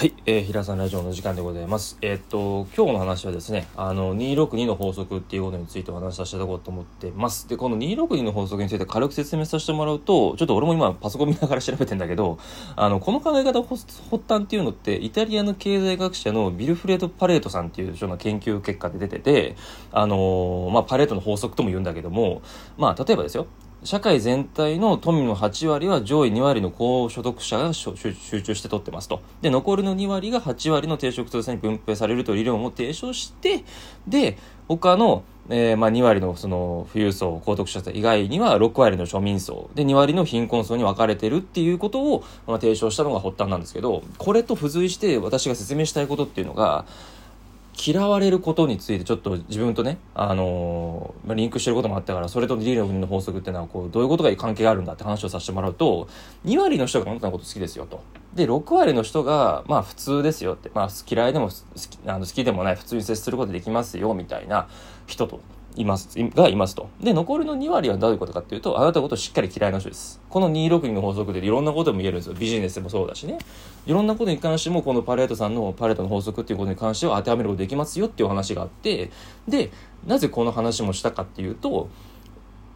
はい、えー、平さんラジオの時間でございます。えー、っと、今日の話はですね、あの、262の法則っていうことについてお話しさせていただこうと思ってます。で、この262の法則について軽く説明させてもらうと、ちょっと俺も今パソコン見ながら調べてんだけど、あの、この考え方発端っていうのって、イタリアの経済学者のビルフレード・パレートさんっていう人の研究結果で出てて、あのー、まあ、パレートの法則とも言うんだけども、まあ、例えばですよ、社会全体の富の8割は上位2割の高所得者が集中して取ってますと。で、残りの2割が8割の低所得者に分配されるという理論を提唱して、で、他の、えー、まあ2割のその富裕層、高得者以外には6割の庶民層、で2割の貧困層に分かれてるっていうことを、まあ、提唱したのが発端なんですけど、これと付随して私が説明したいことっていうのが、嫌われることについてちょっと自分とね、あのー、リンクしてることもあったから、それとリーダーの法則っていうのは、こう、どういうことが関係があるんだって話をさせてもらうと、2割の人があなたのこと好きですよと。で、6割の人が、まあ普通ですよって、まあ嫌いでも好きあの好きでもない、普通に接することできますよ、みたいな人と。います、がいますと。で、残りの2割はどういうことかっていうと、あなたのことをしっかり嫌いな人です。この262の法則でいろんなことも言えるんですよ。ビジネスでもそうだしね。いろんなことに関しても、このパレートさんのパレートの法則っていうことに関しては当てはめることできますよっていう話があって、で、なぜこの話もしたかっていうと、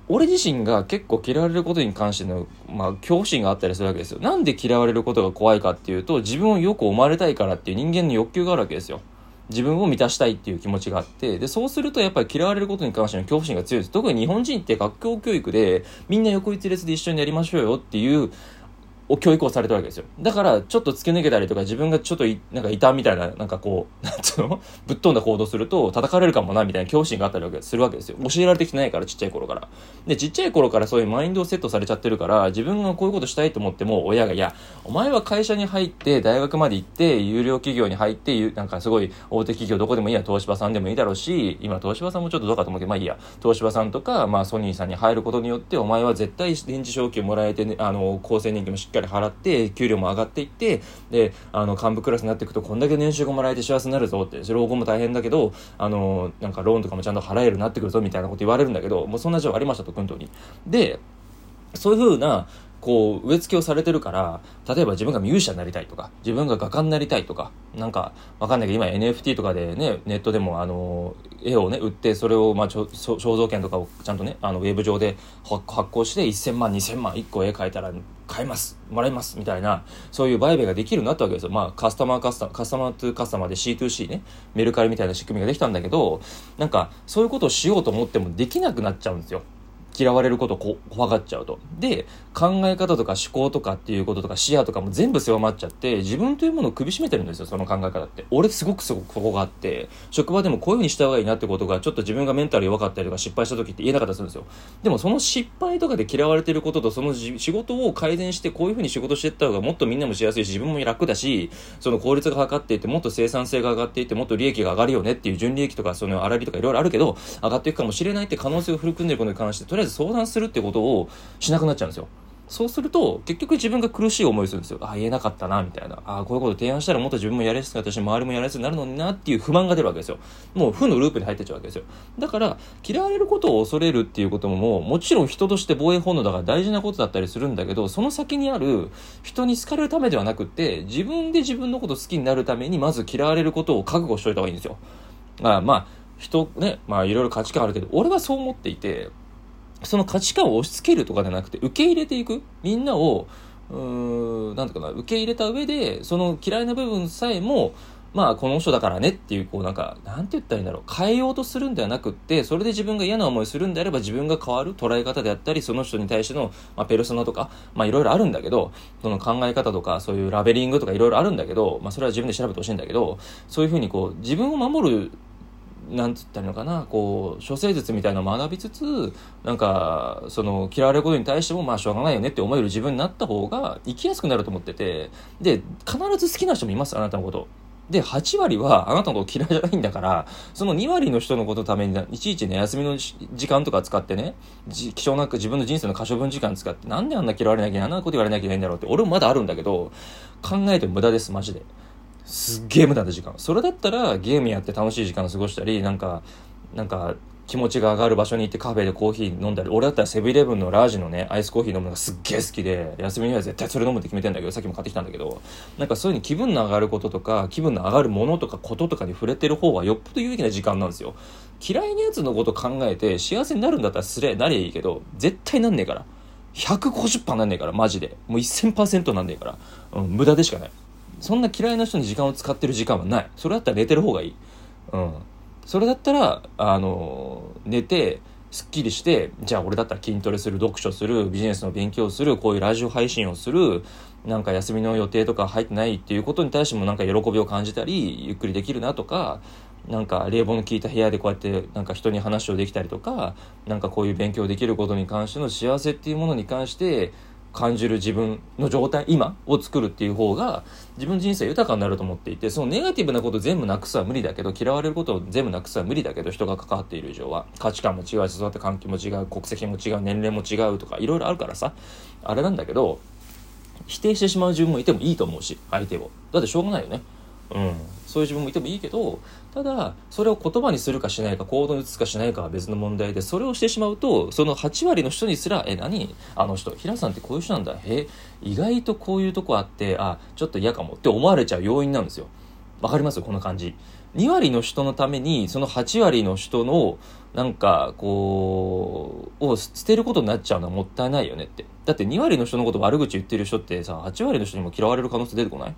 俺自身が結構嫌われることに関しての、まあ、恐怖心があったりするわけですよ。なんで嫌われることが怖いかっていうと、自分をよく思われたいからっていう人間の欲求があるわけですよ。自分を満たしたいっていう気持ちがあって、で、そうするとやっぱり嫌われることに関しての恐怖心が強いです。特に日本人って学校教育でみんな横一列で一緒にやりましょうよっていうを教育をされたわけですよ。だから、ちょっと突き抜けたりとか、自分がちょっとなんかいたみたいな、なんかこう、なんつうの？ぶっ飛んだ行動すると、叩かれるかもな、みたいな恐怖心があったりするわけですよ。教えられてきてないから、ちっちゃい頃から。で、ちっちゃい頃からそういうマインドをセットされちゃってるから、自分がこういうことしたいと思っても、親が、いや、お前は会社に入って、大学まで行って、有料企業に入って、なんかすごい大手企業どこでもいいや、東芝さんでもいいだろうし、今東芝さんもちょっとどうかと思うけど、まあいいや、東芝さんとか、まあソニーさんに入ることによって、お前は絶対臨時昇給もらえて、ね、あの、厚生年金もしかり払って、給料も上がっていって、で、あの、幹部クラスになっていくと、こんだけ年収がもらえて幸せになるぞって、老後も大変だけど、あの、なんかローンとかもちゃんと払えるようになってくるぞみたいなこと言われるんだけど、もうそんな情報ありましたと、君とに。で、そういうふうな、こう、植え付けをされてるから、例えば自分がミュージシャンになりたいとか、自分が画家になりたいとか、なんか、わかんないけど、今 NFT とかでね、ネットでも、あの、絵をね、売って、それを、まあ、肖像権とかをちゃんとね、あの、ウェブ上で発行して、1000万、2000万、1個絵描いたら、買えます、もらえます、みたいな、そういう売買ができるようになったわけですよ。まあ、カスタマーカスタ、カスタマートゥカスタマーで C2C ね、メルカリみたいな仕組みができたんだけど、なんか、そういうことをしようと思ってもできなくなっちゃうんですよ。嫌われることを怖がっちゃうと。で、考え方とか思考とかっていうこととか視野とかも全部狭まっちゃって、自分というものを首絞めてるんですよ、その考え方って。俺すごくすごくここがあって、職場でもこういう風にした方がいいなってことが、ちょっと自分がメンタル弱かったりとか失敗した時って言えなかったりするんですよ。でもその失敗とかで嫌われてることと、その仕事を改善して、こういう風に仕事していった方がもっとみんなもしやすいし、自分も楽だし、その効率が測っていって、もっと生産性が上がっていって、もっと利益が上がるよねっていう純利益とか、その粗利とかいろいろあるけど、上がっていくかもしれないって可能性を含んでることに関して、とりあえず相談するってことをしなくなっちゃうんですよ。そうすると、結局自分が苦しい思いするんですよ。あ、言えなかったな、みたいな。あ、こういうこと提案したらもっと自分もやりやすかったし、周りもやりやすくなるのになっていう不満が出るわけですよ。もう負のループに入ってっちゃうわけですよ。だから、嫌われることを恐れるっていうこともも、もちろん人として防衛本能だから大事なことだったりするんだけど、その先にある人に好かれるためではなくって、自分で自分のこと好きになるために、まず嫌われることを覚悟しといた方がいいんですよ。あまあ、人ね、まあいろいろ価値観あるけど、俺はそう思っていて、その価値観を押し付けるとかじゃなくて、受け入れていく。みんなを、うーん、なんていうかな、受け入れた上で、その嫌いな部分さえも、まあ、この人だからねっていう、こうなんか、なんて言ったらいいんだろう。変えようとするんではなくって、それで自分が嫌な思いするんであれば自分が変わる捉え方であったり、その人に対しての、まあ、ペルソナとか、まあ、いろいろあるんだけど、その考え方とか、そういうラベリングとかいろいろあるんだけど、まあ、それは自分で調べてほしいんだけど、そういうふうにこう、自分を守るなんつったのかな、こう、処世術みたいなのを学びつつ、なんか、その、嫌われることに対しても、まあ、しょうがないよねって思える自分になった方が、生きやすくなると思ってて、で、必ず好きな人もいます、あなたのこと。で、8割はあなたのこと嫌いじゃないんだから、その2割の人のことのために、いちいちね、休みの時間とか使ってね、貴重な自分の人生の可処分時間使って、なんであんな嫌われなきゃいけない、あんなこと言われなきゃいけないんだろうって、俺もまだあるんだけど、考えても無駄です、マジで。すっげえ無駄な時間。それだったらゲームやって楽しい時間過ごしたり、なんか、なんか、気持ちが上がる場所に行ってカフェでコーヒー飲んだり、俺だったらセブンイレブンのラージのね、アイスコーヒー飲むのがすっげえ好きで、休みには絶対それ飲むって決めてんだけど、さっきも買ってきたんだけど、なんかそういうふうに気分の上がることとか、気分の上がるものとかこととかに触れてる方がよっぽど有益な時間なんですよ。嫌いなやつのこと考えて幸せになるんだったらすれ、なりゃいいけど、絶対なんねえから。150%なんねえから、マジで。もう1000%なんねえから。うん、無駄でしかない。そんな嫌いな人に時間を使ってる時間はない。それだったら寝てる方がいい。うん。それだったら、あの、寝て、すっきりして、じゃあ俺だったら筋トレする、読書する、ビジネスの勉強する、こういうラジオ配信をする、なんか休みの予定とか入ってないっていうことに対してもなんか喜びを感じたり、ゆっくりできるなとか、なんか冷房の効いた部屋でこうやってなんか人に話をできたりとか、なんかこういう勉強できることに関しての幸せっていうものに関して、感じる自分の状態今を作るっていう方が自分人生豊かになると思っていてそのネガティブなこと全部なくすは無理だけど嫌われることを全部なくすは無理だけど人が関わっている以上は価値観も違うし育った環境も違う国籍も違う年齢も違うとかいろいろあるからさあれなんだけど否定してしまう自分もいてもいいと思うし相手を。だってしょうがないよね。うん。そういう自分もいてもいいけどただそれを言葉にするかしないか行動に移すかしないかは別の問題でそれをしてしまうとその8割の人にすら「え何？あの人平さんってこういう人なんだ。え意外とこういうとこあってあちょっと嫌かも」って思われちゃう要因なんですよ。わかります？この感じ。2割の人のためにその8割の人のなんかこうを捨てることになっちゃうのはもったいないよねって。だって2割の人のこと悪口言ってる人ってさ8割の人にも嫌われる可能性出てこない？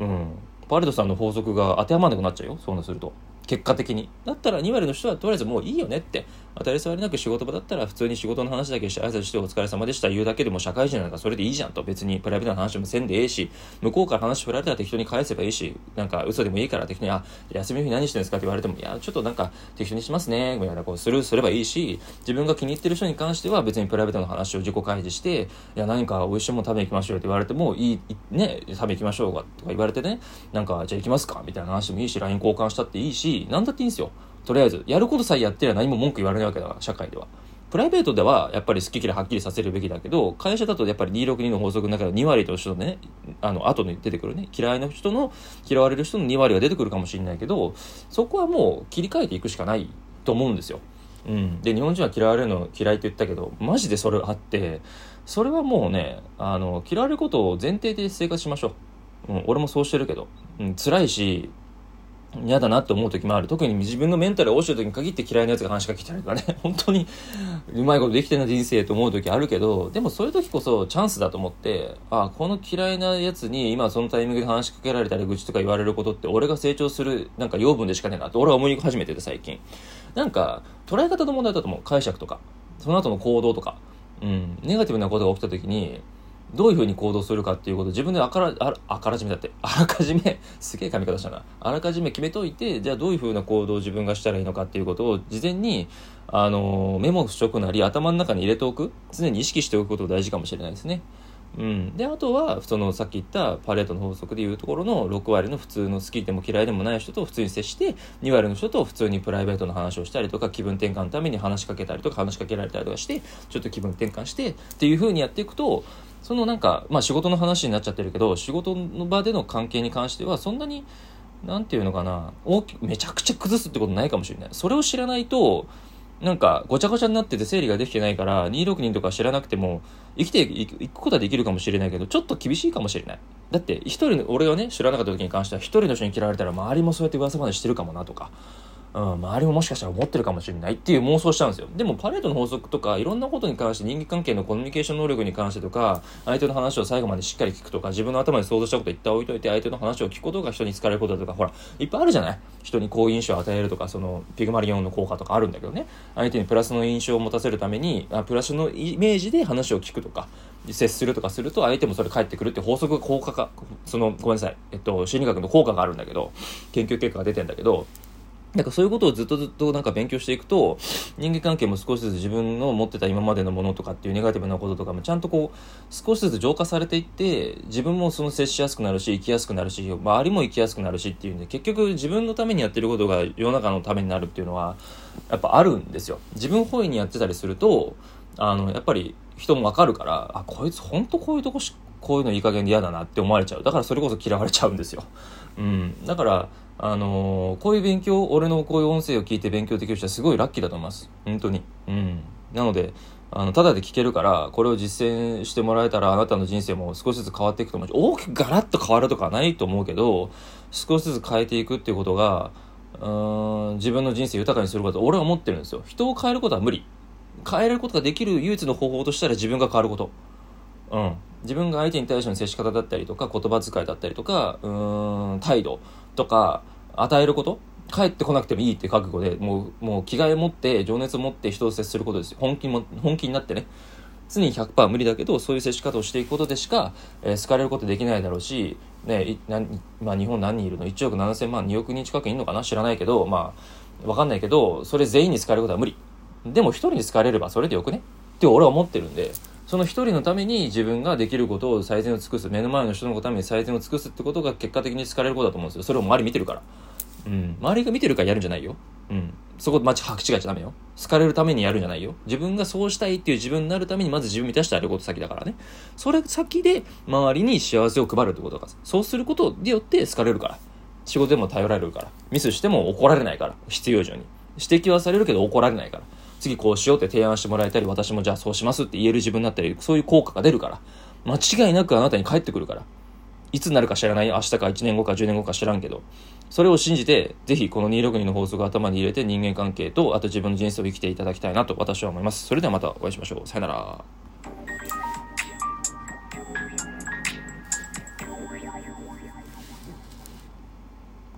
うん。パレトさんの法則が当てはまらなくなっちゃうよそうすると。結果的に。だったら2割の人はとりあえずもういいよねって。当たり障りなく仕事場だったら普通に仕事の話だけして挨拶してお疲れ様でした言うだけでも社会人なんかそれでいいじゃんと。別にプライベートな話もせんでええし向こうから話振られたら適当に返せばいいしなんか嘘でもいいから適当にあ休みの日何してるんですかって言われてもいやちょっとなんか適当にしますねみたいなこうスルーすればいいし自分が気に入ってる人に関しては別にプライベートの話を自己開示していや何か美味しいもの食べに行きましょうって言われてもいいね食べ行きましょうかとか言われてねなんかじゃあ行きますかみたいな話もいいし LINE 交換したっていいし何だっていいんですよとりあえず、やることさえやってりゃ何も文句言われないわけだから、社会では。プライベートではやっぱり好き嫌いはっきりさせるべきだけど、会社だとやっぱり262の法則の中で2割と人ね、あの、後に出てくるね、嫌いな人の、嫌われる人の2割が出てくるかもしれないけど、そこはもう切り替えていくしかないと思うんですよ。うん。で、日本人は嫌われるの嫌いって言ったけど、マジでそれあって、それはもうね、あの、嫌われることを前提で生活しましょう。うん、俺もそうしてるけど、うん、辛いし、嫌だなって思う時もある。特に自分のメンタルが落ちてる時に限って嫌いなやつが話しかけてないからね、本当にうまいことできてるな人生と思う時あるけど、でもそういう時こそチャンスだと思って、あ、この嫌いなやつに今そのタイミングで話しかけられたり愚痴とか言われることって俺が成長するなんか養分でしかねえなって俺は思い始めてて最近。なんか捉え方の問題だと思う。解釈とか。その後の行動とか。うん。ネガティブなことが起きた時に、どういうふうに行動するかっていうことを自分であからあらあからじめだって。あらかじめ すげえ髪型したな。あらかじめ決めといてじゃあどういうふうな行動を自分がしたらいいのかっていうことを事前にあのメモしとくなり頭の中に入れておく。常に意識しておくことが大事かもしれないですね。うん、であとはそのさっき言ったパレートの法則でいうところの6割の普通の好きでも嫌いでもない人と普通に接して2割の人と普通にプライベートの話をしたりとか気分転換のために話しかけたりとか話しかけられたりとかしてちょっと気分転換してっていうふうにやっていくとそのなんか、まあ仕事の話になっちゃってるけど、仕事の場での関係に関しては、そんなに、なんていうのかな、大きめちゃくちゃ崩すってことないかもしれない。それを知らないと、なんか、ごちゃごちゃになってて整理ができてないから、26人とか知らなくても、生きていくことはできるかもしれないけど、ちょっと厳しいかもしれない。だって、一人の、俺がね、知らなかった時に関しては、一人の人に嫌われたら、周りもそうやって噂までしてるかもなとか、うん、周りももしかしたら思ってるかもしれないっていう妄想しちゃうんですよ。でもパレードの法則とかいろんなことに関して人間関係のコミュニケーション能力に関してとか相手の話を最後までしっかり聞くとか自分の頭で想像したこと一旦置いといて相手の話を聞くことが人に疲れることだとかほらいっぱいあるじゃない？人に好印象を与えるとかそのピグマリオンの効果とかあるんだけどね。相手にプラスの印象を持たせるためにあプラスのイメージで話を聞くとか接するとかすると相手もそれ返ってくるって法則効果かそのごめんなさい。えっと心理学の効果があるんだけど研究結果が出てんだけどなんかそういうことをずっとずっとなんか勉強していくと、人間関係も少しずつ自分の持ってた今までのものとかっていうネガティブなこととかもちゃんとこう、少しずつ浄化されていって、自分もその接しやすくなるし、生きやすくなるし、周りも生きやすくなるしっていうんで、結局自分のためにやってることが世の中のためになるっていうのは、やっぱあるんですよ。自分本位にやってたりすると、あの、やっぱり人もわかるから、あ、こいつ本当こういうとこし、こういうのいい加減で嫌だなって思われちゃう。だからそれこそ嫌われちゃうんですよ。うん。だから、あの、こういう勉強、俺のこういう音声を聞いて勉強できる人はすごいラッキーだと思います。本当に。うん。なので、あの、ただで聞けるから、これを実践してもらえたら、あなたの人生も少しずつ変わっていくと思う。大きくガラッと変わるとかはないと思うけど、少しずつ変えていくっていうことが、うん、自分の人生豊かにすること俺は思ってるんですよ。人を変えることは無理。変えることができる唯一の方法としたら自分が変わること。うん。自分が相手に対しての接し方だったりとか、言葉遣いだったりとか、うん、態度とか、与えること？帰ってこなくてもいいって覚悟で、もう、もう気概を持って、情熱を持って人と接することですよ。本気も、本気になってね。常に100%無理だけど、そういう接し方をしていくことでしか、えー、好かれることできないだろうし、ね、まあ、日本何人いるの ?1 億7000万、2億人近くいるのかな？知らないけど、まあ、わかんないけど、それ全員に好かれることは無理。でも一人に好かれればそれでよくね？って俺は思ってるんで、その一人のために自分ができることを最善を尽くす、目の前の人のために最善を尽くすってことが結果的に好かれることだと思うんですよ。それを周り見てるから。うん。周りが見てるからやるんじゃないよ。うん。そこ、間違えちゃダメよ。好かれるためにやるんじゃないよ。自分がそうしたいっていう自分になるために、まず自分満たしてあげること先だからね。それ先で、周りに幸せを配るってことだか。そうすることによって好かれるから。仕事でも頼られるから。ミスしても怒られないから。必要以上に。指摘はされるけど怒られないから。次こうしようって提案してもらえたり、私もじゃあそうしますって言える自分だったり、そういう効果が出るから。間違いなくあなたに返ってくるから。いつになるか知らない。明日か1年後か10年後か知らんけど。それを信じて、ぜひこの262の法則を頭に入れて人間関係と、あと自分の人生を生きていただきたいなと私は思います。それではまたお会いしましょう。さよなら。